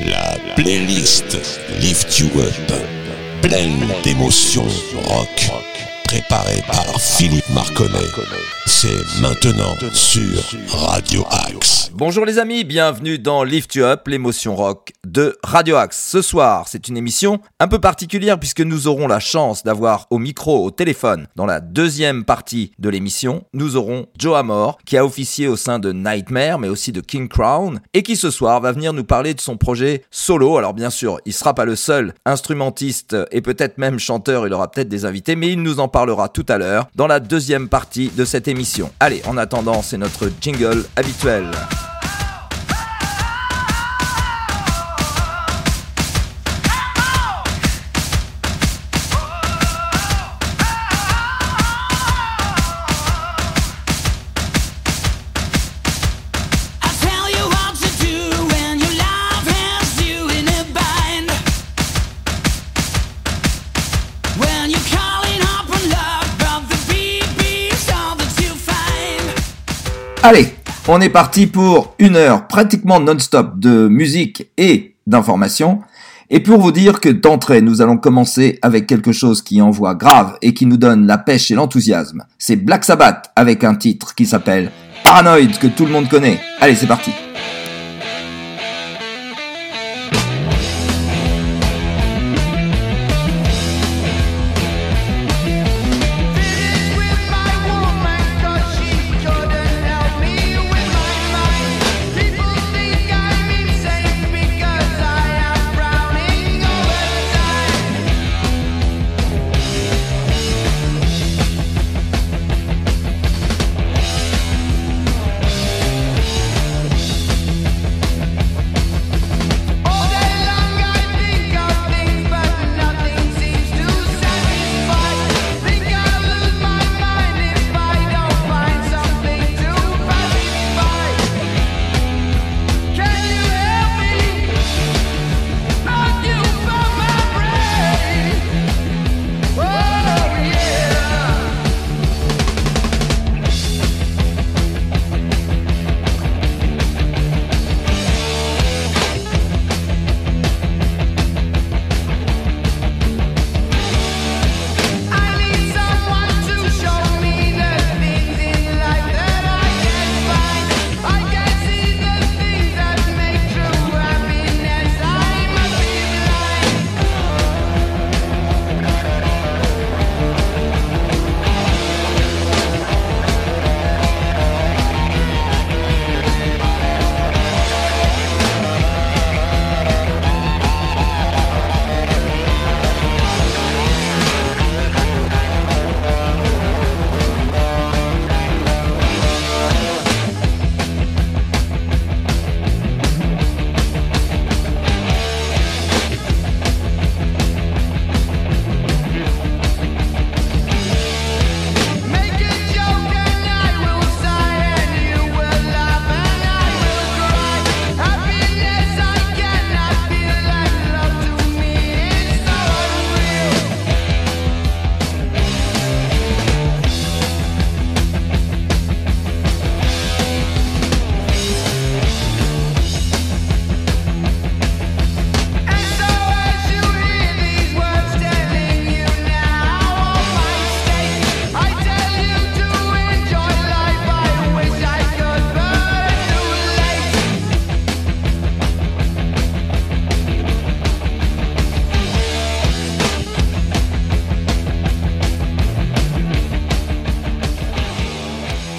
La playlist Lift You Up, pleine d'émotions rock, préparée par Philippe Marconnet. C'est maintenant sur Radio Axe. Bonjour les amis, bienvenue dans Lift You Up, l'émotion rock de Radio Axe. Ce soir, c'est une émission un peu particulière puisque nous aurons la chance d'avoir au micro, au téléphone, dans la deuxième partie de l'émission, nous aurons Joe Amor qui a officié au sein de Nightmare mais aussi de King Crown et qui ce soir va venir nous parler de son projet solo. Alors bien sûr, il sera pas le seul instrumentiste et peut-être même chanteur, il aura peut-être des invités, mais il nous en parlera tout à l'heure dans la deuxième partie de cette émission. Allez, en attendant, c'est notre jingle habituel. Allez, on est parti pour une heure pratiquement non-stop de musique et d'informations. Et pour vous dire que d'entrée, nous allons commencer avec quelque chose qui envoie grave et qui nous donne la pêche et l'enthousiasme. C'est Black Sabbath avec un titre qui s'appelle Paranoid que tout le monde connaît. Allez, c'est parti.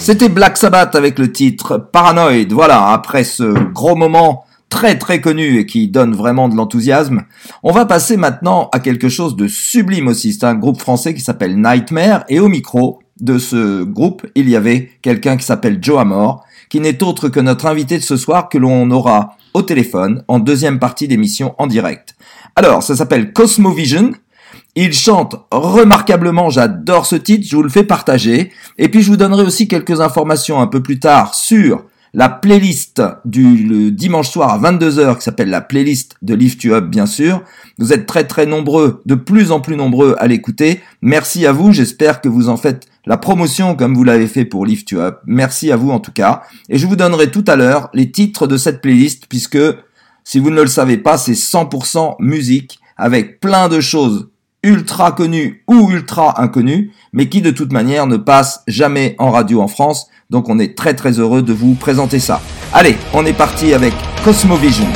C'était Black Sabbath avec le titre Paranoid. Voilà, après ce gros moment très très connu et qui donne vraiment de l'enthousiasme, on va passer maintenant à quelque chose de sublime aussi. C'est un groupe français qui s'appelle Nightmare et au micro de ce groupe, il y avait quelqu'un qui s'appelle Joe Amor, qui n'est autre que notre invité de ce soir que l'on aura au téléphone en deuxième partie d'émission en direct. Alors, ça s'appelle Cosmovision. Il chante remarquablement, j'adore ce titre, je vous le fais partager. Et puis je vous donnerai aussi quelques informations un peu plus tard sur la playlist du dimanche soir à 22h qui s'appelle la playlist de Lift You Up bien sûr. Vous êtes très très nombreux, de plus en plus nombreux à l'écouter. Merci à vous, j'espère que vous en faites la promotion comme vous l'avez fait pour Lift You Up. Merci à vous en tout cas. Et je vous donnerai tout à l'heure les titres de cette playlist puisque Si vous ne le savez pas, c'est 100% musique avec plein de choses ultra connues ou ultra inconnues, mais qui de toute manière ne passent jamais en radio en France. Donc on est très très heureux de vous présenter ça. Allez, on est parti avec Cosmovision.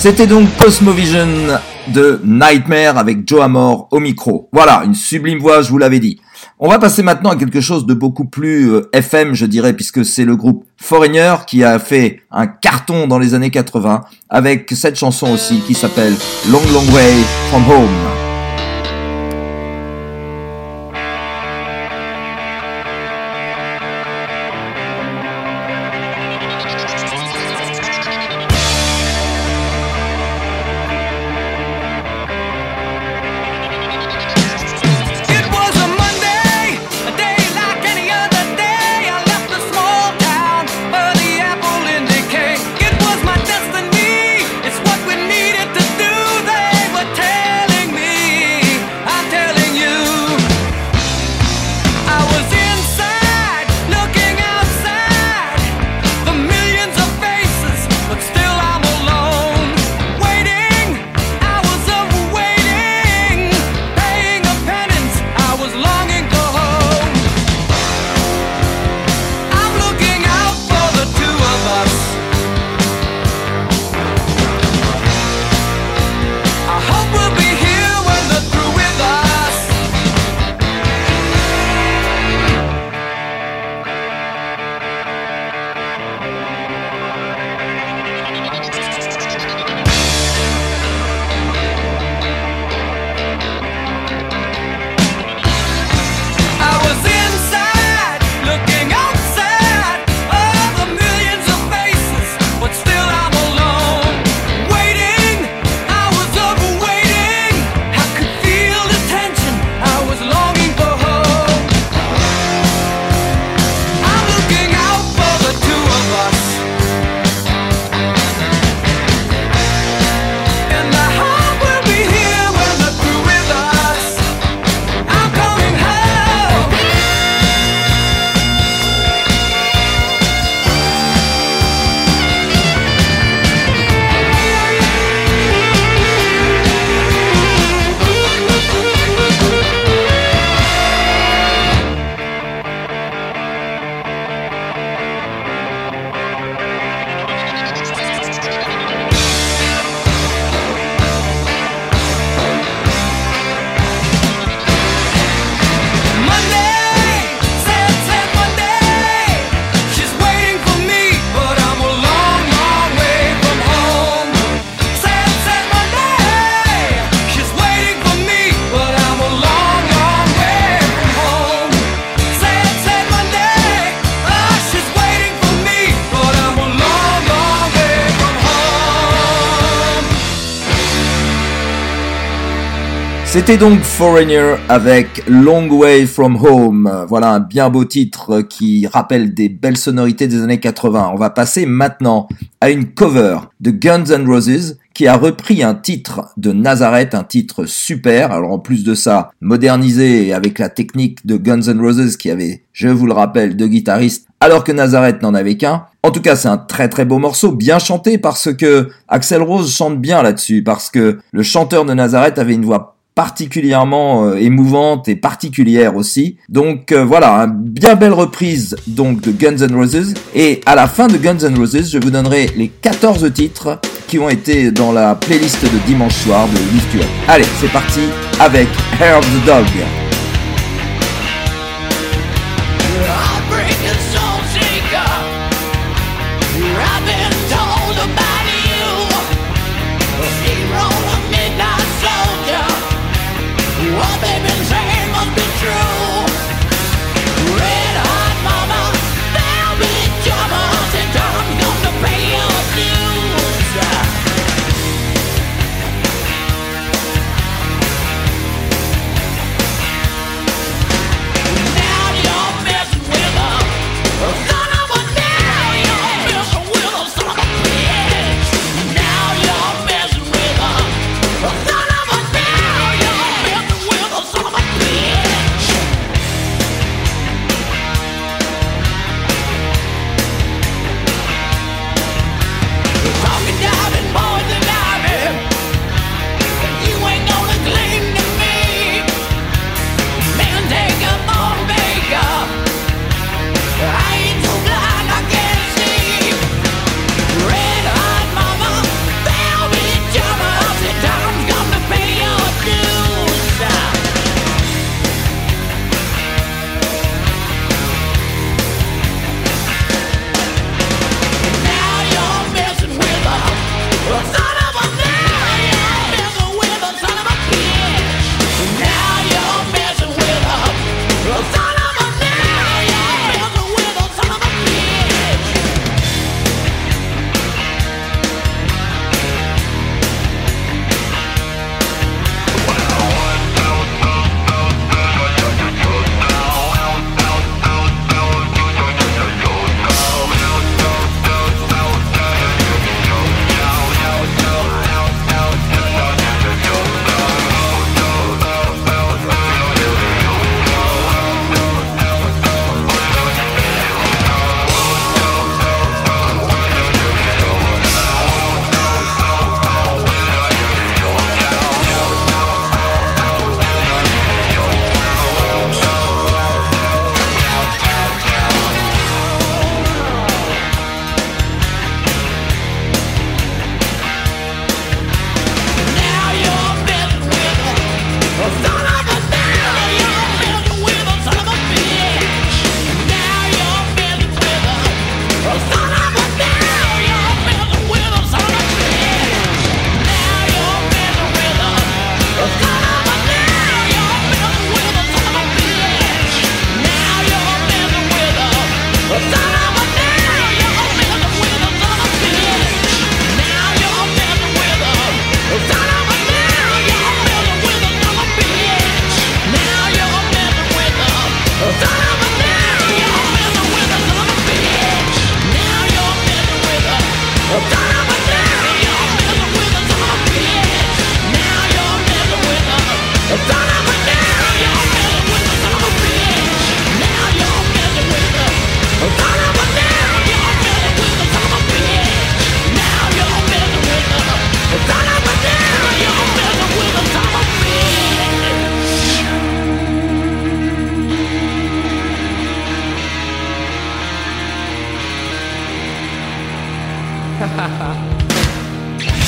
C'était donc Cosmovision de Nightmare avec Joe Amor au micro. Voilà, une sublime voix, je vous l'avais dit. On va passer maintenant à quelque chose de beaucoup plus euh, FM, je dirais, puisque c'est le groupe Foreigner qui a fait un carton dans les années 80 avec cette chanson aussi qui s'appelle Long Long Way From Home. C'était donc Foreigner avec Long Way From Home. Voilà un bien beau titre qui rappelle des belles sonorités des années 80. On va passer maintenant à une cover de Guns N' Roses qui a repris un titre de Nazareth, un titre super. Alors en plus de ça, modernisé avec la technique de Guns N' Roses qui avait, je vous le rappelle, deux guitaristes alors que Nazareth n'en avait qu'un. En tout cas, c'est un très très beau morceau, bien chanté parce que Axel Rose chante bien là-dessus, parce que le chanteur de Nazareth avait une voix particulièrement euh, émouvante et particulière aussi. Donc euh, voilà, une bien belle reprise donc de Guns N' Roses. Et à la fin de Guns N' Roses, je vous donnerai les 14 titres qui ont été dans la playlist de dimanche soir de Lift. Allez, c'est parti avec Hair of the Dog.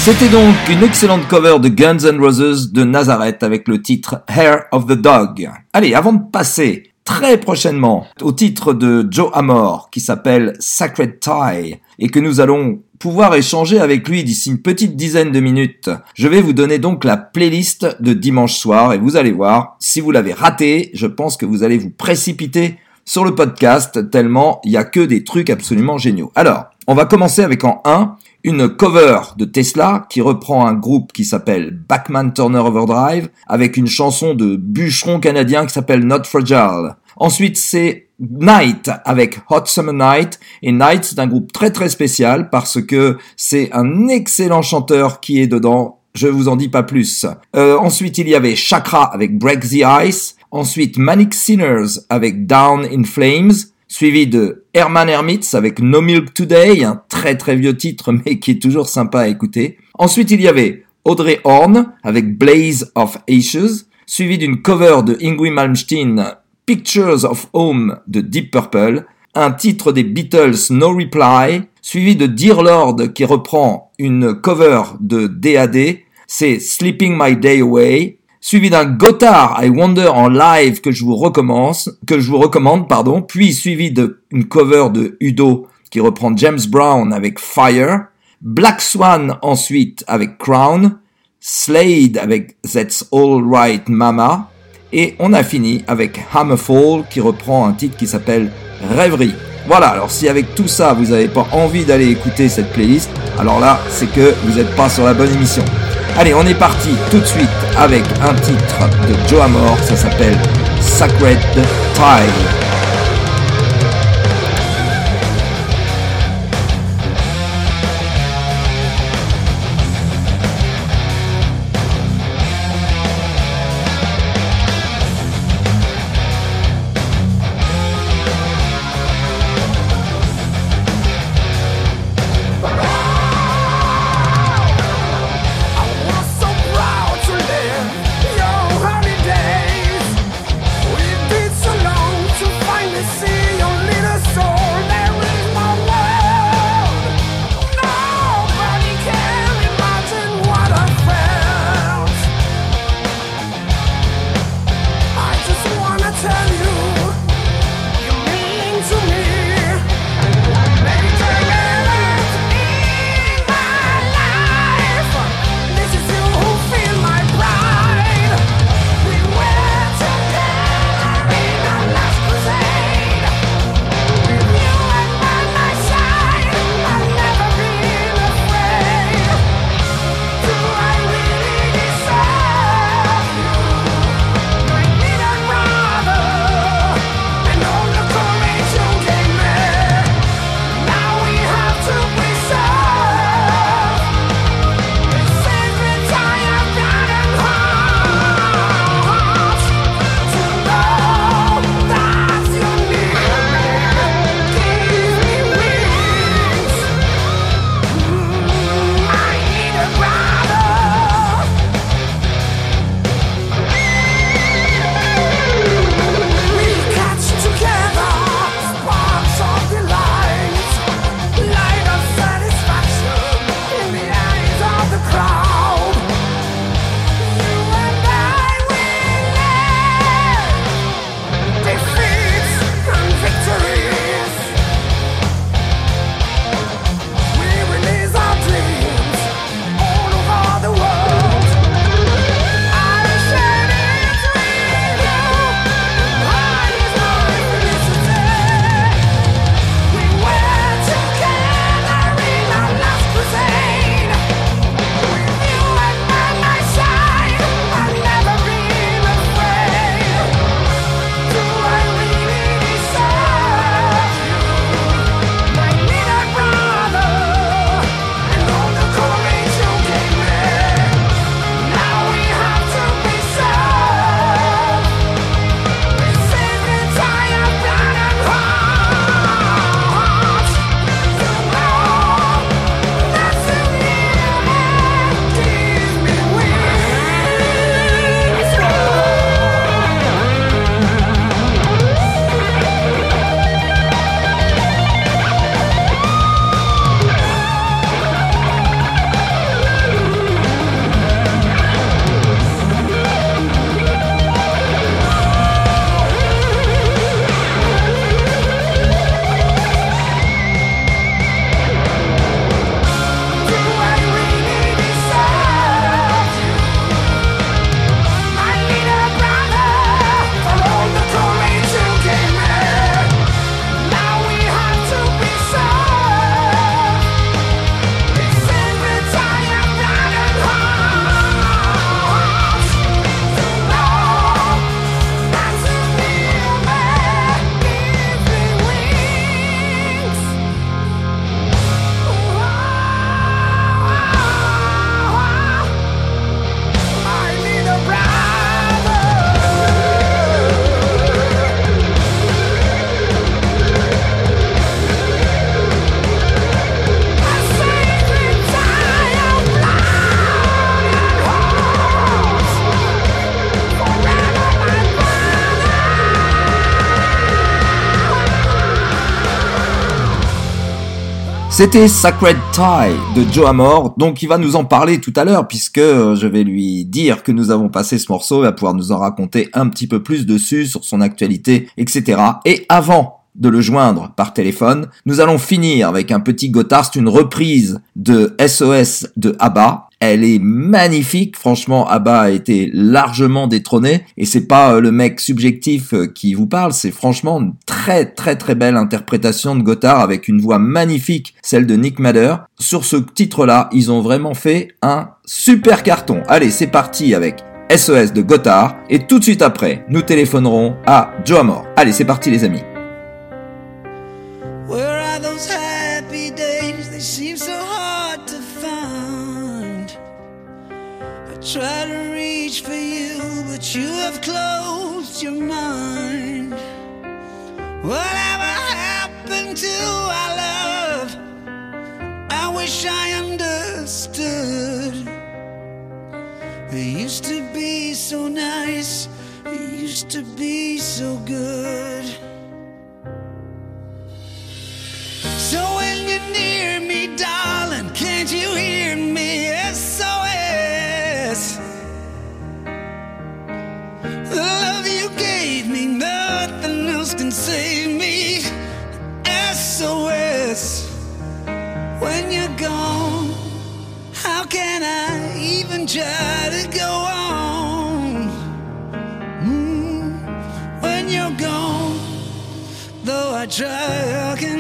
C'était donc une excellente cover de Guns N' Roses de Nazareth avec le titre Hair of the Dog. Allez, avant de passer très prochainement au titre de Joe Amor qui s'appelle Sacred Tie et que nous allons pouvoir échanger avec lui d'ici une petite dizaine de minutes. Je vais vous donner donc la playlist de dimanche soir et vous allez voir, si vous l'avez raté, je pense que vous allez vous précipiter sur le podcast tellement il y a que des trucs absolument géniaux. Alors, on va commencer avec en 1 une cover de Tesla qui reprend un groupe qui s'appelle Backman Turner Overdrive avec une chanson de bûcheron canadien qui s'appelle Not Fragile. Ensuite, c'est Night avec Hot Summer Night. Et Night, c'est un groupe très très spécial parce que c'est un excellent chanteur qui est dedans. Je vous en dis pas plus. Euh, ensuite, il y avait Chakra avec Break the Ice. Ensuite, Manic Sinners avec Down in Flames. Suivi de Herman Hermits avec No Milk Today, un très très vieux titre mais qui est toujours sympa à écouter. Ensuite, il y avait Audrey Horn avec Blaze of Ashes, suivi d'une cover de Ingrid Malmsteen, Pictures of Home de Deep Purple, un titre des Beatles No Reply, suivi de Dear Lord qui reprend une cover de DAD, c'est Sleeping My Day Away, suivi d'un Gotthard I Wonder en live que je vous recommence, que je vous recommande, pardon, puis suivi d'une cover de Udo qui reprend James Brown avec Fire, Black Swan ensuite avec Crown, Slade avec That's All Right Mama, et on a fini avec Hammerfall qui reprend un titre qui s'appelle Rêverie. Voilà, alors si avec tout ça vous n'avez pas envie d'aller écouter cette playlist, alors là c'est que vous n'êtes pas sur la bonne émission. Allez, on est parti tout de suite avec un titre de Joe Amor, ça s'appelle Sacred Tide. C'était Sacred Tie de Joe Amor, donc il va nous en parler tout à l'heure puisque euh, je vais lui dire que nous avons passé ce morceau, il va pouvoir nous en raconter un petit peu plus dessus, sur son actualité, etc. Et avant de le joindre par téléphone, nous allons finir avec un petit Gotthard, une reprise de SOS de ABBA, elle est magnifique, franchement, Abba a été largement détrôné, et c'est pas euh, le mec subjectif euh, qui vous parle, c'est franchement une très très très belle interprétation de Gotthard avec une voix magnifique, celle de Nick Madder. Sur ce titre-là, ils ont vraiment fait un super carton. Allez, c'est parti avec SOS de Gotthard, et tout de suite après, nous téléphonerons à Joe Amor. Allez, c'est parti les amis. Where are those try to reach for you, but you have closed your mind. Whatever happened to our love? I wish I understood. It used to be so nice, it used to be so good. So when you're near me, darling, can't you hear me? SOS. Can save me. SOS. When you're gone, how can I even try to go on? Mm, When you're gone. Though I try, how can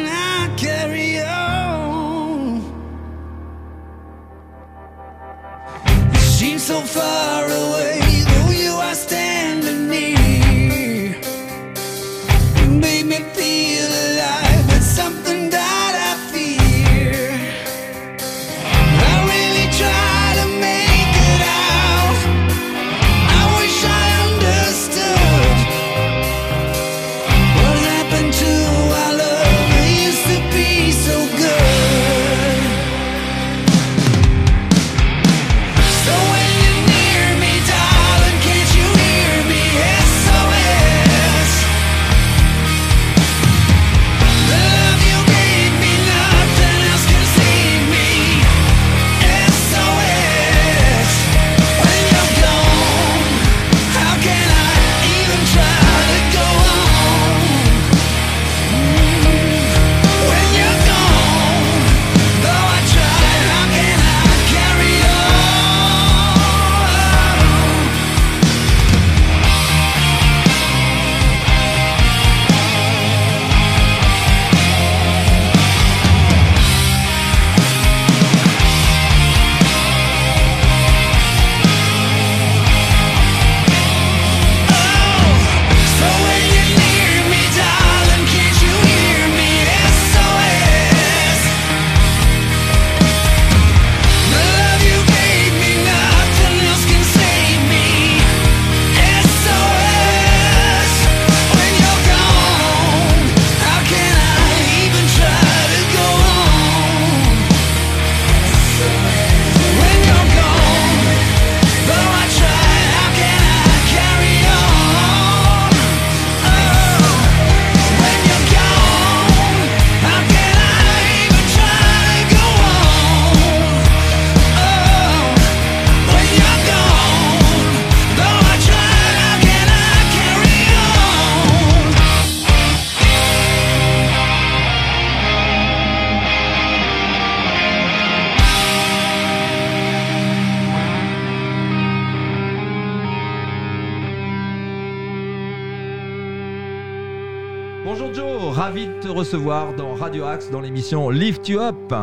recevoir dans Radio Axe dans l'émission Lift You Up.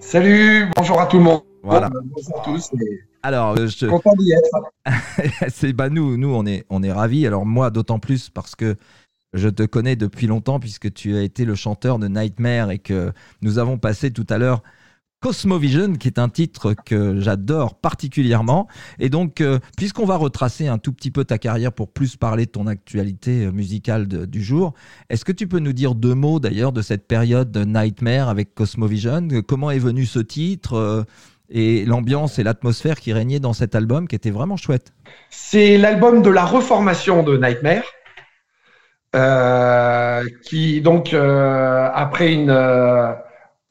Salut, bonjour à tout le monde. Voilà. Bonjour à tous. et Alors, euh, je- Content d'y être. c'est bah nous, nous on est on est ravis. Alors moi d'autant plus parce que je te connais depuis longtemps puisque tu as été le chanteur de Nightmare et que nous avons passé tout à l'heure Cosmovision, qui est un titre que j'adore particulièrement. Et donc, euh, puisqu'on va retracer un tout petit peu ta carrière pour plus parler de ton actualité euh, musicale du jour, est-ce que tu peux nous dire deux mots d'ailleurs de cette période de Nightmare avec Cosmovision? Comment est venu ce titre euh, et l'ambiance et l'atmosphère qui régnait dans cet album qui était vraiment chouette? C'est l'album de la reformation de Nightmare, qui donc après une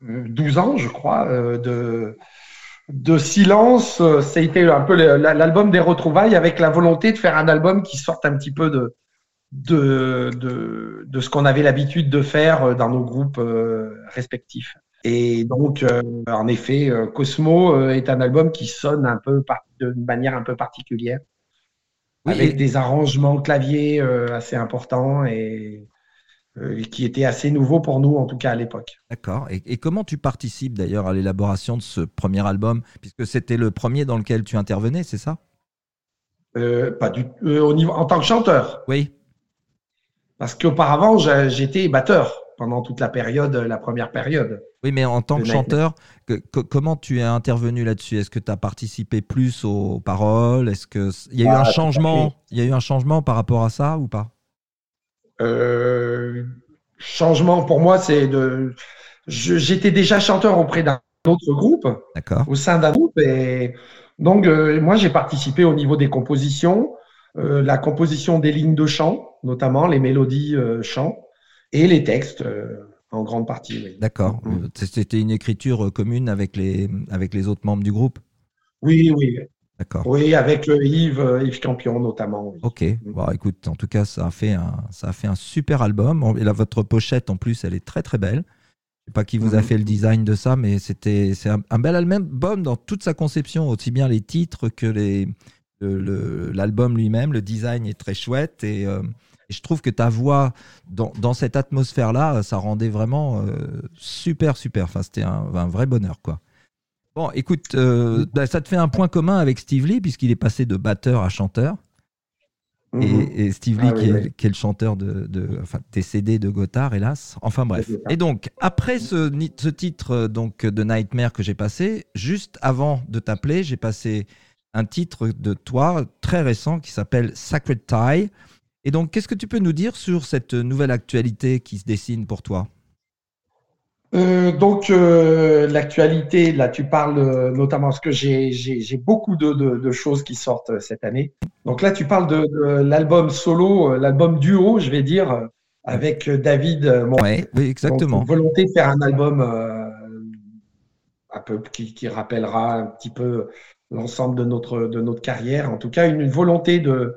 12 ans, je crois, euh, de, de silence. Ça a été un peu l'album des retrouvailles avec la volonté de faire un album qui sorte un petit peu de, de, de, de ce qu'on avait l'habitude de faire euh, dans nos groupes euh, respectifs. Et donc, en effet, Cosmo est un album qui sonne un peu d'une manière un peu particulière, Oui, avec et- des arrangements clavier assez importants et qui étaient assez nouveaux pour nous, en tout cas à l'époque. D'accord. Et, et comment tu participes d'ailleurs à l'élaboration de ce premier album? Puisque c'était le premier dans lequel tu intervenais, c'est ça? Euh, pas du euh, au niveau en tant que chanteur, Oui. parce qu'auparavant j'étais batteur pendant toute la période, la première période. Oui, mais en tant que chanteur, que- que- comment tu es intervenu là-dessus? Est-ce que tu as participé plus aux paroles? Est-ce que il y a eu Ah, un changement. Il y a eu un changement par rapport à ça ou pas? Euh, changement pour moi, c'est de. J'étais déjà chanteur auprès d'un autre groupe, au sein d'un groupe, et donc euh, moi j'ai participé au niveau des compositions, euh, la composition des lignes de chant, notamment les mélodies chant, et les textes en grande partie. oui. D'accord. Euh, C'était une écriture commune avec les avec les autres membres du groupe? Oui, oui. Oui, avec euh, Yves, euh, Yves Campion notamment. oui. Ok. Bon, écoute, en tout cas, ça a fait un, ça a fait un super album. Et là, votre pochette, en plus, elle est très très belle. Je sais pas qui vous a Mhm. fait le design de ça, mais c'était, c'est un, un bel album dans toute sa conception, aussi bien les titres que les, le- le- l'album lui-même. Le design est très chouette et, euh, et je trouve que ta voix dans, dans cette atmosphère-là, ça rendait vraiment euh, super super. Enfin, c'était un, un vrai bonheur, quoi. Bon, écoute, euh, bah, ça te fait un point commun avec Steve Lee puisqu'il est passé de batteur à chanteur. Mhm. Et, et Steve Lee, Ah oui, qui, est, oui. qui est le chanteur de, de- enfin, décédé de Gotthard, hélas. Enfin bref. Et donc, après ce, ce titre euh, donc, de Nightmare que j'ai passé, juste avant de t'appeler, j'ai passé un titre de toi très récent qui s'appelle Sacred Tie. Et donc, qu'est-ce que tu peux nous dire sur cette nouvelle actualité qui se dessine pour toi? Euh, donc euh, l'actualité, là tu parles euh, notamment parce que j'ai beaucoup de, de, de choses qui sortent cette année. Donc là tu parles de, de l'album solo, l'album duo, je vais dire, avec David. Mon- Ouais, oui, exactement. Donc, volonté de faire un album un peu qui, qui rappellera un petit peu l'ensemble de notre de notre carrière. En tout cas, une, volonté de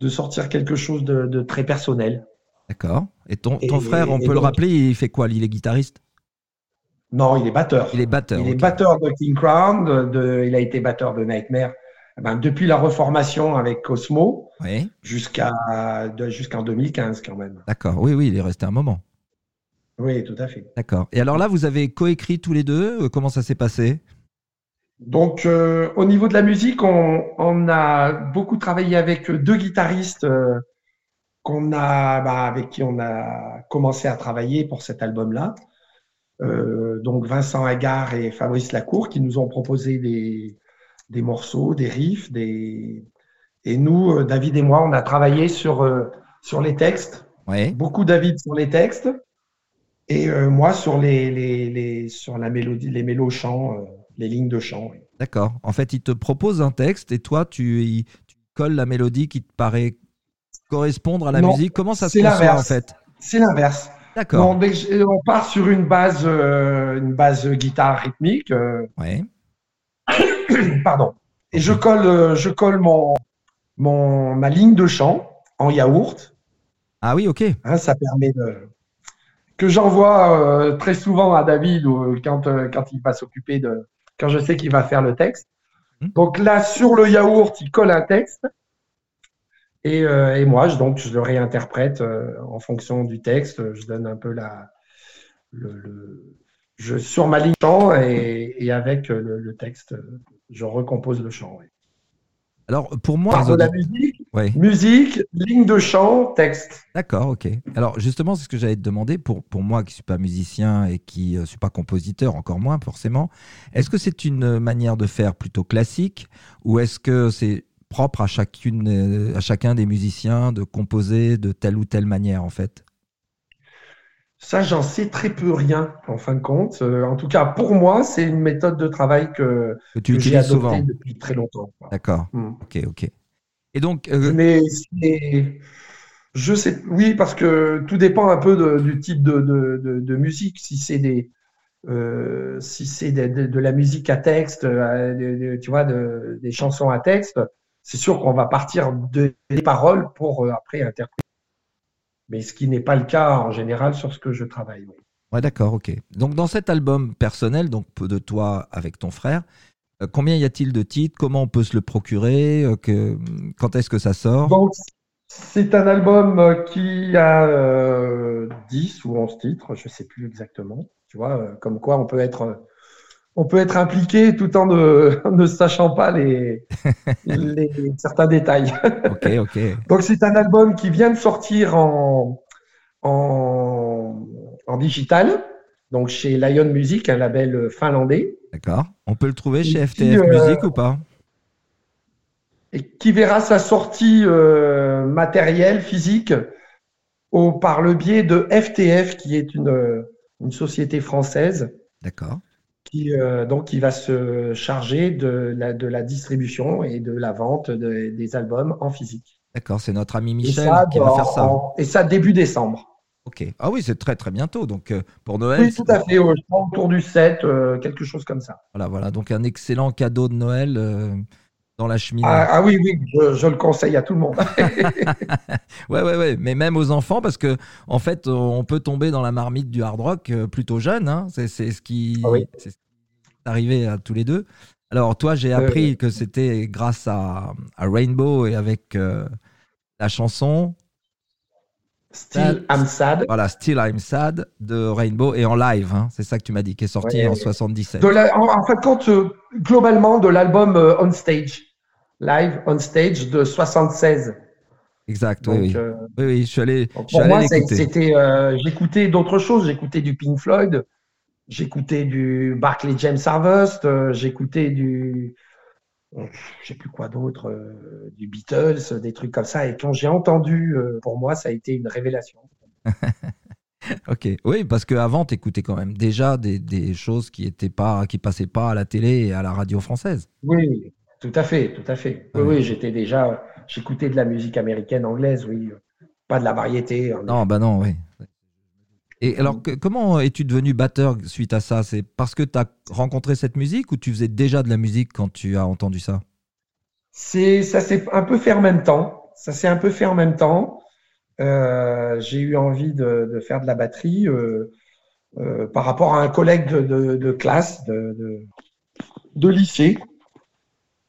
de sortir quelque chose de, très personnel. D'accord. Et ton, Et- frère, on et peut le rappeler, il fait quoi? Il est guitariste? Non, il est batteur. Il est batteur. Il est batteur de King Crown, de, de- il a été batteur de Nightmare eh ben, depuis la reformation avec Cosmo Oui, jusqu'à jusqu'en 2015 quand même. d'accord. Oui, oui, il est resté un moment. Oui, tout à fait. D'accord. Et alors là, vous avez coécrit tous les deux. euh, Comment ça s'est passé? Donc euh, au niveau de la musique, on, on a beaucoup travaillé avec deux guitaristes euh, qu'on a, bah, avec qui on a commencé à travailler pour cet album-là. Euh, donc Vincent Agar et Fabrice Lacour qui nous ont proposé des, des morceaux, des riffs, des et nous, euh, David et moi, on a travaillé sur euh, sur les textes, beaucoup David sur les textes et moi sur les, les, les sur la mélodie, les mélos chants, les lignes de chant. oui. D'accord. En fait, il te propose un texte et toi, tu, y- tu colles la mélodie qui te paraît correspondre à la Non, musique. Comment ça se conçoit en fait? C'est l'inverse. D'accord. On part sur une base, euh, une base guitare rythmique, euh, Ouais. pardon. Et je colle, euh, je colle mon, mon, ma ligne de chant en yaourt. Ah oui, ok. Hein, ça permet de que j'envoie euh, très souvent à David quand quand il va s'occuper de quand je sais qu'il va faire le texte. Mhm. Donc là sur le yaourt, il colle un texte et, euh, et moi je, donc je le réinterprète euh, en fonction du texte. Je donne un peu la le, le- je sur ma ligne de chant et, et avec euh, le, le texte, je recompose le chant. Alors, pour moi, Par de la musique, Ouais. musique, ligne de chant, texte. D'accord, ok. Alors justement, c'est ce que j'allais te demander pour, pour moi qui suis pas musicien et qui ne suis pas compositeur, encore moins forcément. Est-ce que c'est une manière de faire plutôt classique ou est-ce que c'est propre à, chacune, euh, à chacun des musiciens de composer de telle ou telle manière en fait Ça, j'en sais très peu rien, en fin de compte. Euh, en tout cas, pour moi, c'est une méthode de travail que, Que tu que utilises adoptée souvent depuis très longtemps. D'accord, Hmm. ok, ok. Et donc, euh, Mais je sais, oui, parce que tout dépend un peu de- du type de, de, de- de musique. Si c'est des, euh, si c'est de, la musique à texte, tu vois, de- des chansons à texte, c'est sûr qu'on va partir de, des paroles pour euh, après interpréter. Mais ce qui n'est pas le cas en général sur ce que je travaille. oui. Ouais, d'accord, ok. Donc, dans cet album personnel, donc de toi avec ton frère, euh, combien y a-t-il de titres? Comment on peut se le procurer? Euh, que, Quand est-ce que ça sort? Donc, c'est un album qui a euh, 10 ou 11 titres, je sais plus exactement. Tu vois, comme quoi on peut être, on peut être impliqué tout en ne, ne sachant pas les, les certains détails. Ok, ok. Donc, c'est un album qui vient de sortir en, en, en digital, donc chez Lion Music, un label finlandais, D'accord. On peut le trouver chez FTF euh, Music ou pas? Et qui verra sa sortie euh, matérielle, physique, au, par le biais de FTF, qui est une, une société française, D'accord. Qui, euh, donc, qui va se charger de la, de la distribution et de la vente de- des albums en physique. D'accord, c'est notre ami Michel ça, qui va en- faire ça. en- et ça début décembre. Ok. Ah oui, c'est très très bientôt. Donc euh, pour Noël, Oui, tout à fait. je crois autour du 7, euh, quelque chose comme ça. voilà, voilà. Donc un excellent cadeau de Noël euh, dans la cheminée. Ah, ah oui, oui, je, je le conseille à tout le monde. Ouais, ouais, ouais. Mais même aux enfants, parce que en fait, on peut tomber dans la marmite du hard rock euh, plutôt jeune. hein. C'est c'est ce qui Ah oui. c'est ce arrivé à tous les deux. Alors toi, j'ai Euh, appris que c'était grâce à, à Rainbow et avec euh, la chanson, Still I'm sad. voilà, Still I'm Sad de Rainbow et en live. hein. C'est ça que tu m'as dit, qui est sorti Ouais, en ouais. 77. De la- en, en fin de compte, euh, globalement, de l'album euh, On Stage, live On Stage de 76. Exact. Donc, oui, oui. euh, oui, oui. Je suis allé, donc je suis pour allé moi, c'était, euh, j'écoutais d'autres choses. J'écoutais du Pink Floyd, j'écoutais du Barclay James Harvest, euh, j'écoutais du, euh, je sais plus quoi d'autre, euh, du Beatles, des trucs comme ça. Et quand j'ai entendu, pour moi, ça a été une révélation. Ok, oui, parce qu'avant, tu écoutais quand même déjà des, des choses qui étaient pas, qui passaient pas à la télé et à la radio française. Oui, tout à fait, tout à fait. Oui, oui, j'étais déjà, j'écoutais de la musique américaine, anglaise, oui, pas de la variété. hein. Non, bah non, oui. Et alors, que- comment es-tu devenu batteur suite à ça? C'est parce que tu as rencontré cette musique ou tu faisais déjà de la musique quand tu as entendu ça? C'est, ça s'est un peu fait en même temps. Ça s'est un peu fait en même temps. Euh, j'ai eu envie de, de faire de la batterie euh, euh, par rapport à un collègue de, de- de classe, de, lycée,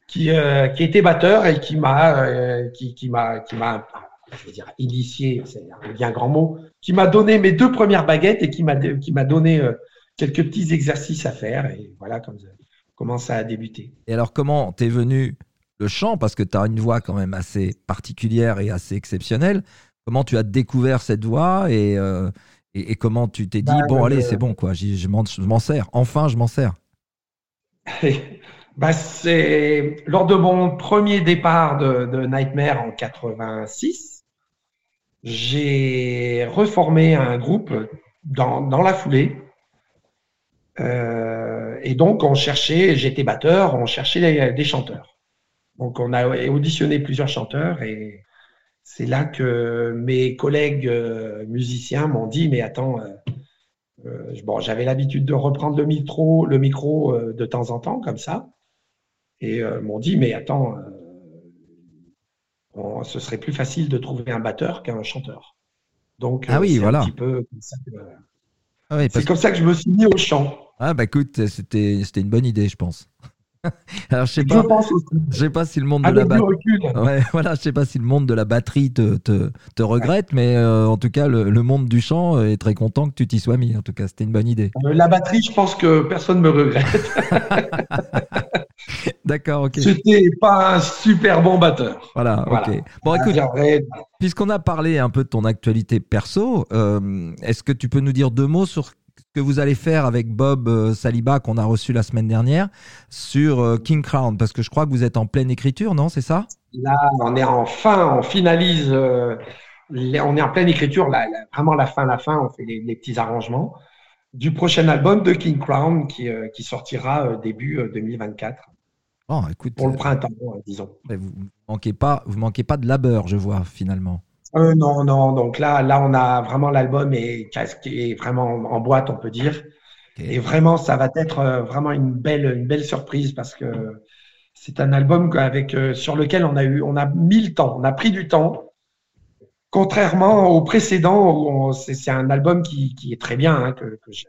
qui, qui était batteur et qui m'a, qui, qui m'a, qui m'a, je veux dire, initié, c'est un bien grand mot, qui m'a donné mes deux premières baguettes et qui m'a, donné euh, quelques petits exercices à faire. Et voilà comme ça, comment ça a débuté. Et alors, comment t'es venu le chant? Parce que tu as une voix quand même assez particulière et assez exceptionnelle. Comment tu as découvert cette voix et, euh, et, et comment tu t'es dit, Bah, bon, euh, allez, c'est bon, quoi, j'y- je m'en je m'en sers. Enfin, je m'en sers. Bah, c'est lors de mon premier départ de, de Nightmare en 86, j'ai reformé un groupe dans, dans la foulée. Euh, et donc, on cherchait, j'étais batteur, on cherchait des, chanteurs. Donc, on a auditionné plusieurs chanteurs et c'est là que mes collègues euh, musiciens m'ont dit, mais attends, euh, bon, j'avais l'habitude de reprendre le micro, le micro de temps en temps, comme ça. Et euh, m'ont dit, mais attends, on- ce serait plus facile de trouver un batteur qu'un chanteur. Donc, Ah euh, oui, c'est voilà. un petit peu comme ça que, Ah oui, parce c'est comme ça que je me suis mis au chant. Ah bah écoute, c'était c'était une bonne idée, je pense. Alors je sais pas, pense aussi. je sais pas si le monde de la batterie, ouais, voilà, je sais pas si le monde de la batterie te, te, te regrette, mais euh, en tout cas le, le monde du chant est très content que tu t'y sois mis. En tout cas, c'était une bonne idée. Euh, La batterie, je pense que personne ne me regrette. D'accord, ok. C'était pas un super bon batteur. Voilà, Voilà. ok. Bon, À écoute, puisqu'on a parlé un peu de ton actualité perso, euh, est-ce que tu peux nous dire deux mots sur que vous allez faire avec Bob euh, Saliba qu'on a reçu la semaine dernière sur euh, King Crown Parce que je crois que vous êtes en pleine écriture, non C'est ça? Là, on est en fin, on finalise, euh, les- on est en pleine écriture, là, là, vraiment la fin, la fin, on fait les, les petits arrangements du prochain album de King Crown qui, euh, qui sortira euh, début euh, 2024, Bon, écoute, pour le printemps, disons. Vous manquez pas, vous manquez pas de labeur, je vois finalement. Euh, non, non, donc là, là, on a vraiment l'album est, est vraiment en boîte, on peut dire. Et vraiment, ça va être euh, vraiment une belle, une belle surprise parce que c'est un album avec, euh, sur lequel on a eu, on a mis le temps, on a pris du temps. Contrairement au précédent, c'est un album qui, qui est très bien, hein, que, que j'ai-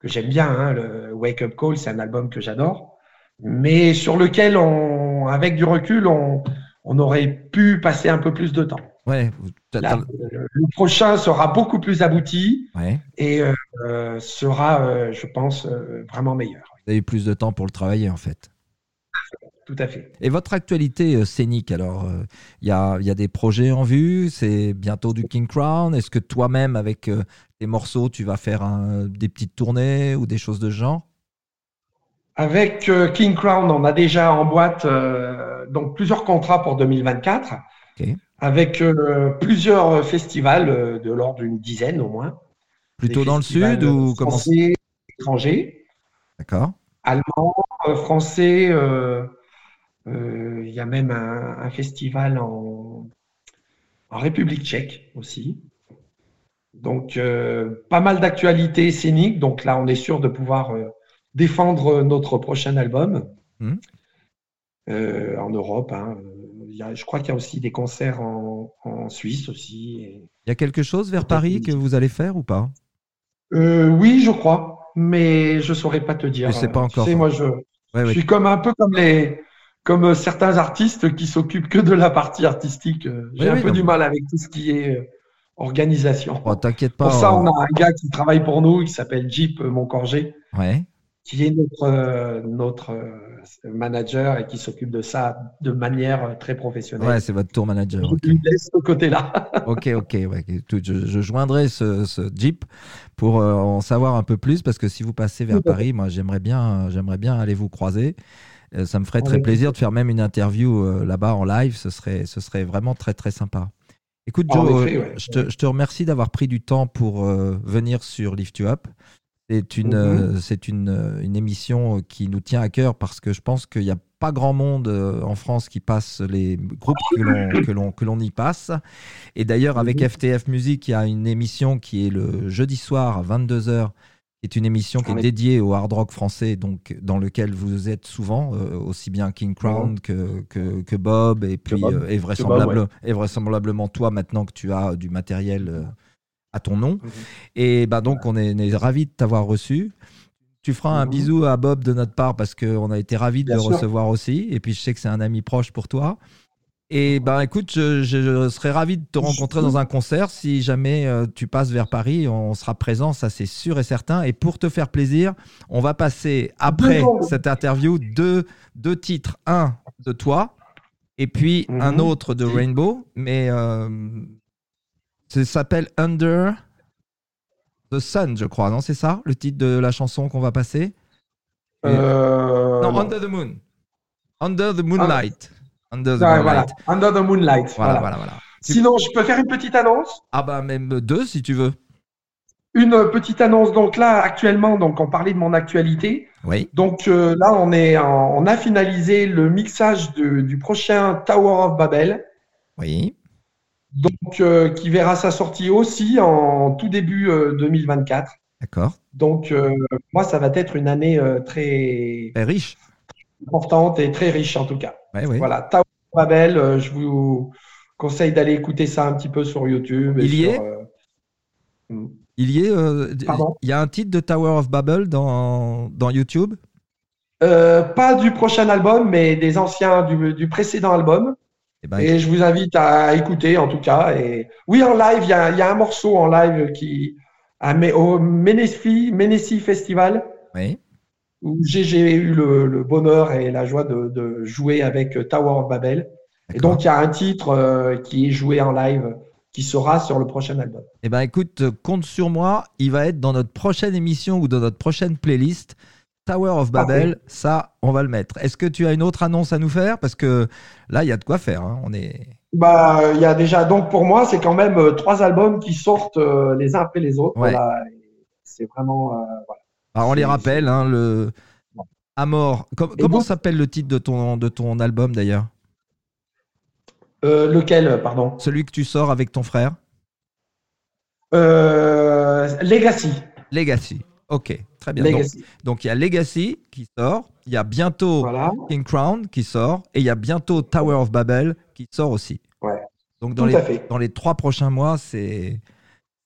que j'aime bien. hein, le Wake Up Call, c'est un album que j'adore, mais sur lequel, on, avec du recul, on, on aurait pu passer un peu plus de temps. Ouais, Là, le, prochain sera beaucoup plus abouti ouais. et euh, sera, euh, je pense, euh, vraiment meilleur. Vous avez eu plus de temps pour le travailler en fait. Tout à fait. Et votre actualité scénique, alors, il y, a, y a des projets en vue, c'est bientôt du King Crown? Est-ce que toi-même, avec tes morceaux, tu vas faire un- des petites tournées ou des choses de ce genre? Avec King Crown, on a déjà en boîte donc plusieurs contrats pour 2024, Ok. Avec euh, plusieurs festivals euh, de l'ordre d'une dizaine au moins. Plutôt dans le sud ou comment français, étrangers, D'accord. allemands, euh, français. Il y a même un, un festival en, en République tchèque aussi. Donc, pas mal d'actualités scéniques. Donc là, on est sûr de pouvoir défendre notre prochain album euh, en Europe. hein. Il y a- je crois qu'il y a aussi des concerts en, en Suisse aussi. et- Il y a quelque chose vers Paris que vous allez faire ou pas? Euh, oui, je crois, mais je saurais pas te dire. Je sais pas encore. Tu sais, moi, je, Ouais, je ouais. suis comme un peu comme les, comme certains artistes qui s'occupent que de la partie artistique. Euh, J'ai un oui, peu non, du mal avec tout ce qui est euh, organisation. Bon, T'inquiète pas. Pour ça, on a un gars qui travaille pour nous, qui s'appelle Jeep Moncorgé, Ouais. Qui est notre, euh, notre euh, manager et qui s'occupe de ça de manière euh, très professionnelle. Ouais, c'est votre tour manager. je lui laisse ce côté-là. Ok, ok, ouais. Je, je joindrai ce, ce Jeep pour euh, en savoir un peu plus parce que si vous passez vers. Paris, moi j'aimerais bien, j'aimerais bien aller vous croiser. Euh, ça me ferait très plaisir de faire même une interview euh, là-bas en live. Ce serait, ce serait vraiment très très sympa. Écoute Joe, effet, ouais. je, te, je te remercie d'avoir pris du temps pour venir sur Lift You Up. C'est une, Mhm. euh, c'est une, euh, une émission qui nous tient à cœur parce que je pense qu'il n'y a pas grand monde euh, en France qui passe les groupes que l'on, que l'on, que l'on y passe. Et d'ailleurs, avec Mhm. FTF Music, il y a une émission qui est le jeudi soir à 22h, qui est une émission qui est dédiée au hard rock français, donc dans lequel vous êtes souvent, euh, aussi bien King Crown que, que, que Bob, et puis Bob. euh, et, vraisemblable, et vraisemblablement toi maintenant que tu as du matériel euh, à ton nom. Mhm. Et bah donc, on est, on est ravis de t'avoir reçu. Tu feras un Mhm. bisou à Bob de notre part parce qu'on a été ravis de Bien le sûr. recevoir aussi. Et puis, je sais que c'est un ami proche pour toi. Et ben écoute, je, je- je serais ravi de te rencontrer dans un concert. Si jamais euh, tu passes vers Paris, on sera présent, ça c'est sûr et certain. Et pour te faire plaisir, on va passer après cette interview deux, deux titres. Un de toi et puis Mhm. un autre de Rainbow. Mais euh, ça s'appelle Under the Sun, je crois, non C'est ça le titre de la chanson qu'on va passer? Euh, Non, non. Under the Moon. Under the Moonlight. Under the Ah, voilà. Moonlight. Under the Moonlight. Voilà, voilà. voilà. Sinon, je peux faire une petite annonce? Ah bah même deux si tu veux. Une petite annonce. Donc là, actuellement, donc on parlait de mon actualité. Oui. Donc euh, là, on est, en- on a finalisé le mixage de- du prochain Tower of Babel, Oui. Donc euh, qui verra sa sortie aussi en tout début euh, 2024. D'accord. Donc euh, moi, ça va être une année euh, très Très riche. importante et très riche en tout cas. Ouais, oui. Voilà, Tower of Babel. euh, je vous conseille d'aller écouter ça un petit peu sur YouTube. et Il y sur, est euh, hmm. Il y est. euh, il y a un titre de Tower of Babel dans, dans YouTube? Euh, pas du prochain album, mais des anciens du, du précédent album. Eh ben, Et je vous invite à écouter en tout cas. Et oui, en live, il y a, il y a un morceau en live qui à, au Menesi, Menesi Festival oui. où j'ai eu le, le bonheur et la joie de, de jouer avec Tower of Babel. Et donc, il y a un titre euh, qui est joué en live qui sera sur le prochain album. Eh ben écoute, euh, compte sur moi. Il va être dans notre prochaine émission ou dans notre prochaine playlist. Tower of Babel, ça, on va le mettre. Est-ce que tu as une autre annonce à nous faire? Parce que là, il y a de quoi faire. hein. On est. Bah, il y a déjà, donc pour moi, c'est quand même euh, trois albums qui sortent euh, les uns après les autres. Ouais. Voilà. C'est vraiment. euh, voilà. Alors, on les rappelle. hein, le Amor. Com- Et comment s'appelle le titre de ton de ton album d'ailleurs? Lequel, pardon? Celui que tu sors avec ton frère? Legacy. Legacy. Ok, très bien. Donc, Legacy. donc, il y a Legacy qui sort, il y a bientôt Voilà. King Crown qui sort, et il y a bientôt Tower of Babel qui sort aussi. Ouais. Donc dans Tout les, dans trois prochains mois, c'est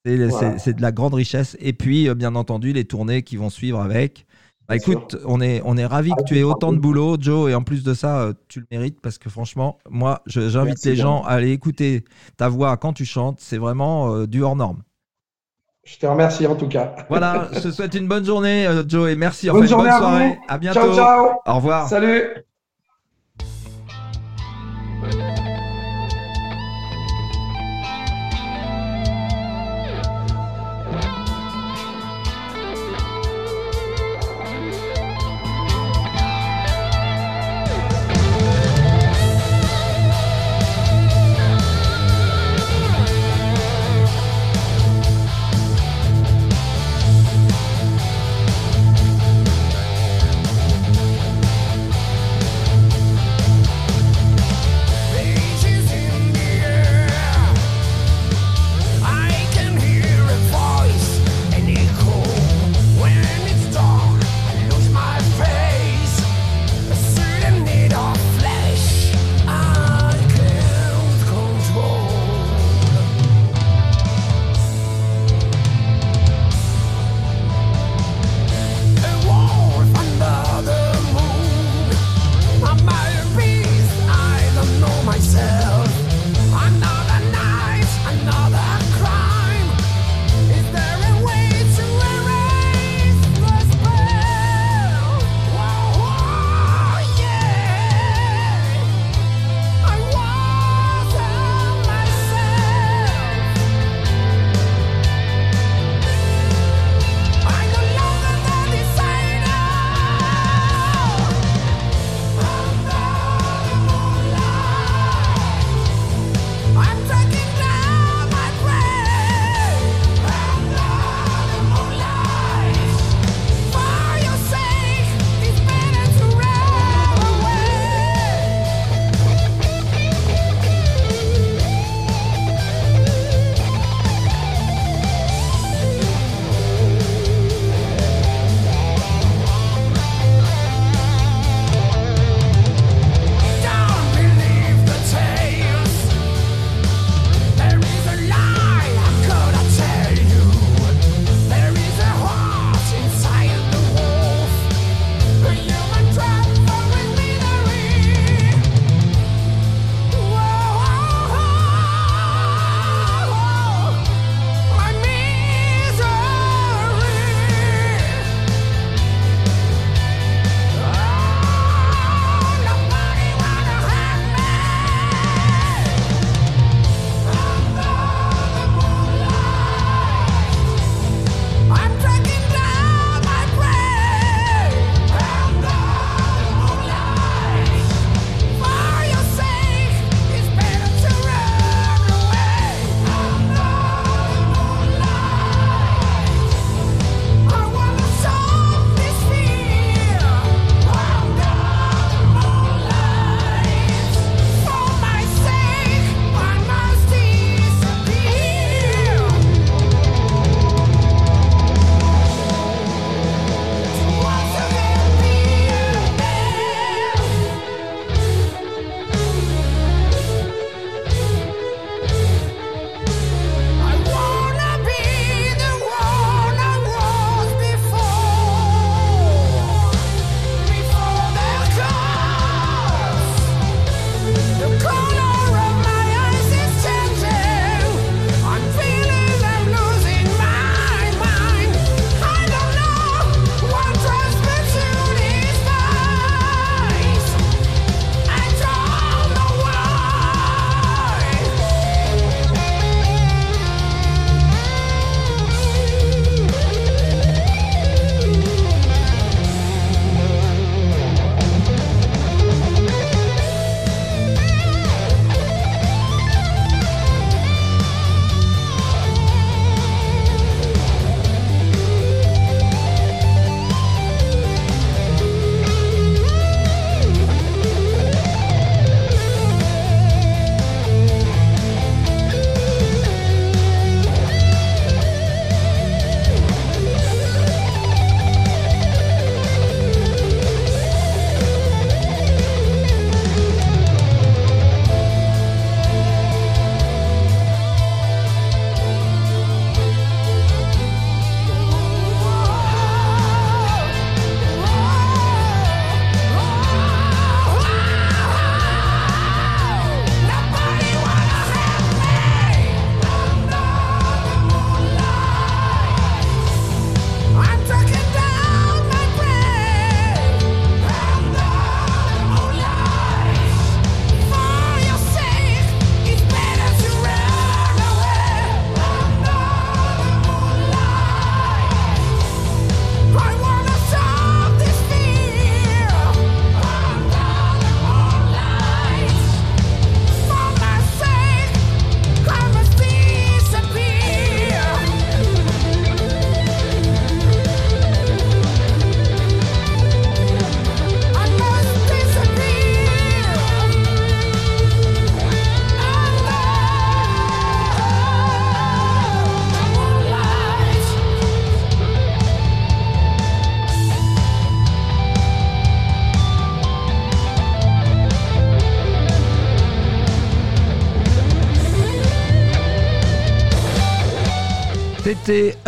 c'est Voilà. de la grande richesse. Et puis, euh, bien entendu, les tournées qui vont suivre avec. Bah, écoute, on est, on est ravis que Ah, tu aies autant de boulot, Joe, et en plus de ça, euh, tu le mérites parce que franchement, moi, j'invite les bien. gens à aller écouter ta voix quand tu chantes. C'est vraiment euh, du hors norme. Je te remercie en tout cas. Voilà, je te souhaite une bonne journée, euh, Joe, et merci. Bonne Enfin, une journée bonne à soirée. vous. À bientôt. Ciao, ciao. Au revoir. Salut.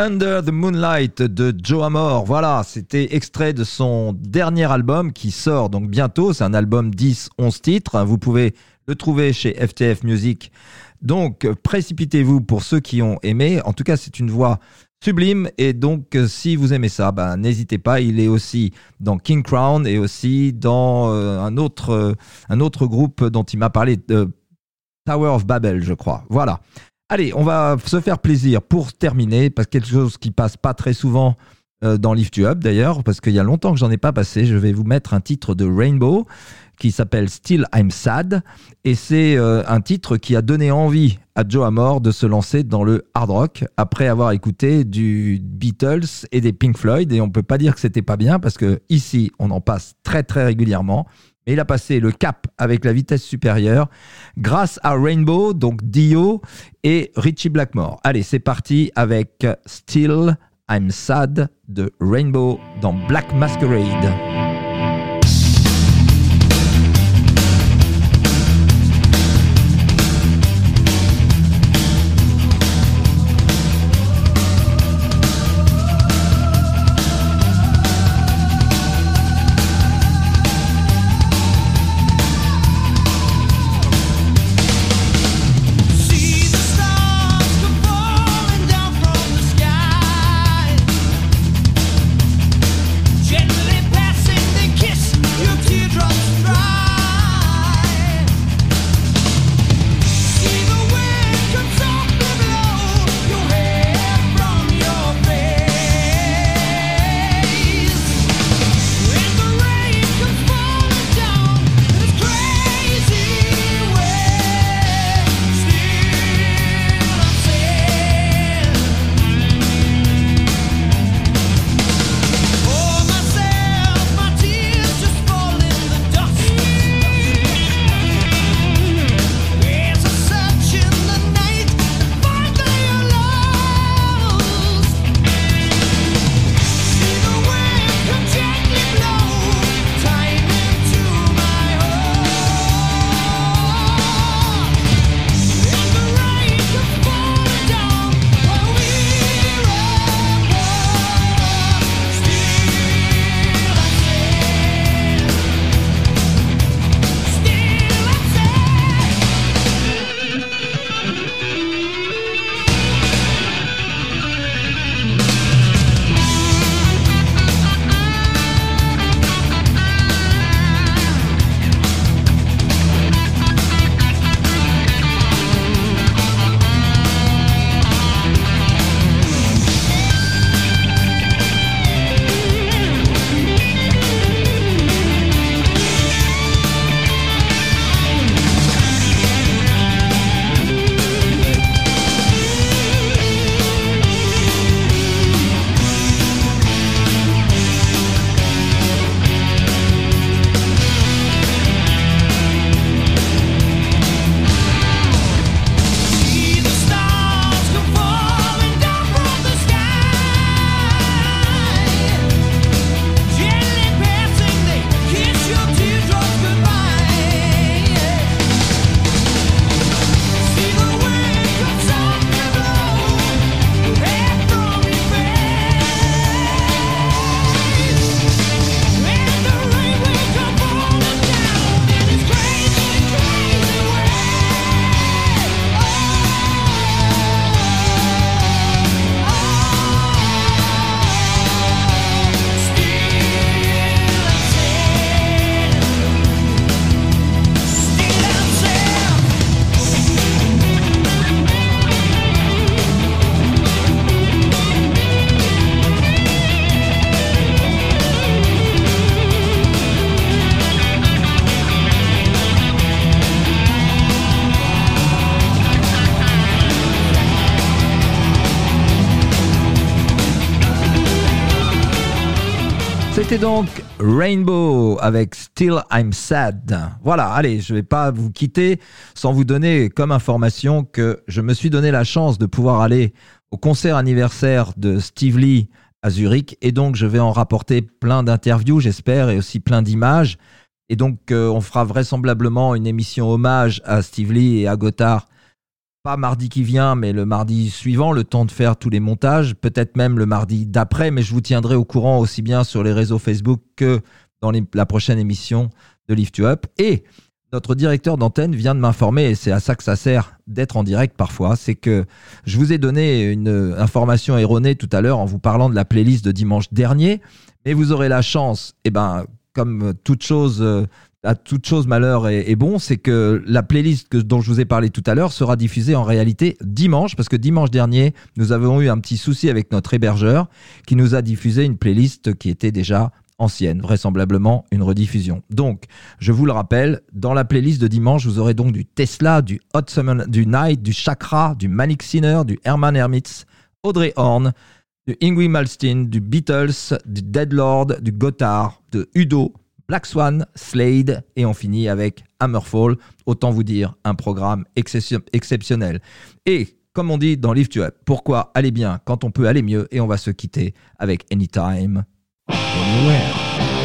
Under the Moonlight de Joe Amor. Voilà, c'était extrait de son dernier album qui sort donc bientôt. C'est un album 10-11 titres. Vous pouvez le trouver chez FTF Music. Donc, précipitez-vous pour ceux qui ont aimé. En tout cas, c'est une voix sublime. Et donc, euh, si vous aimez ça, ben, n'hésitez pas. Il est aussi dans King Crown et aussi dans euh, un, autre, euh, un autre groupe dont il m'a parlé, de Tower of Babel, je crois. Voilà. Allez, on va se faire plaisir pour terminer, parce que quelque chose qui passe pas très souvent euh, dans Lift You Up d'ailleurs, parce qu'il y a longtemps que j'en ai pas passé. Je vais vous mettre un titre de Rainbow qui s'appelle Still I'm Sad, et c'est euh, un titre qui a donné envie à Joe Amor de se lancer dans le hard rock après avoir écouté du Beatles et des Pink Floyd, et on peut pas dire que c'était pas bien parce que ici on en passe très très régulièrement. Mais il a passé le cap avec la vitesse supérieure grâce à Rainbow, donc Dio et Richie Blackmore. Allez, c'est parti avec Still I'm Sad de Rainbow dans Black Masquerade. Rainbow avec Still I'm Sad. Voilà, allez, je vais pas vous quitter sans vous donner comme information que je me suis donné la chance de pouvoir aller au concert anniversaire de Steve Lee à Zurich et donc je vais en rapporter plein d'interviews, j'espère, et aussi plein d'images. Et donc euh, on fera vraisemblablement une émission hommage à Steve Lee et à Gotthard pas mardi qui vient, mais le mardi suivant, le temps de faire tous les montages, peut-être même le mardi d'après, mais je vous tiendrai au courant aussi bien sur les réseaux Facebook que dans la prochaine émission de Lift You Up. Et notre directeur d'antenne vient de m'informer, et c'est à ça que ça sert d'être en direct parfois, c'est que je vous ai donné une information erronée tout à l'heure en vous parlant de la playlist de dimanche dernier, mais vous aurez la chance, et ben, comme toute chose, euh, à toute chose malheur est, bon, c'est que la playlist dont je vous ai parlé tout à l'heure sera diffusée en réalité dimanche, parce que dimanche dernier, nous avons eu un petit souci avec notre hébergeur qui nous a diffusé une playlist qui était déjà ancienne, vraisemblablement une rediffusion. Donc, je vous le rappelle, dans la playlist de dimanche, vous aurez donc du Tesla, du Hot Summer, du Night, du Chakra, du Manic Sinner, du Herman Hermits, Audrey Horn, du Ingrid Malmsteen, du Beatles, du Deadlord, du Gotthard, de Udo, Black Swan, Slade, et on finit avec Hammerfall. Autant vous dire, un programme exceptionnel. Et comme on dit dans Lift You Up, pourquoi aller bien quand on peut aller mieux? Et on va se quitter avec Anytime, Anywhere.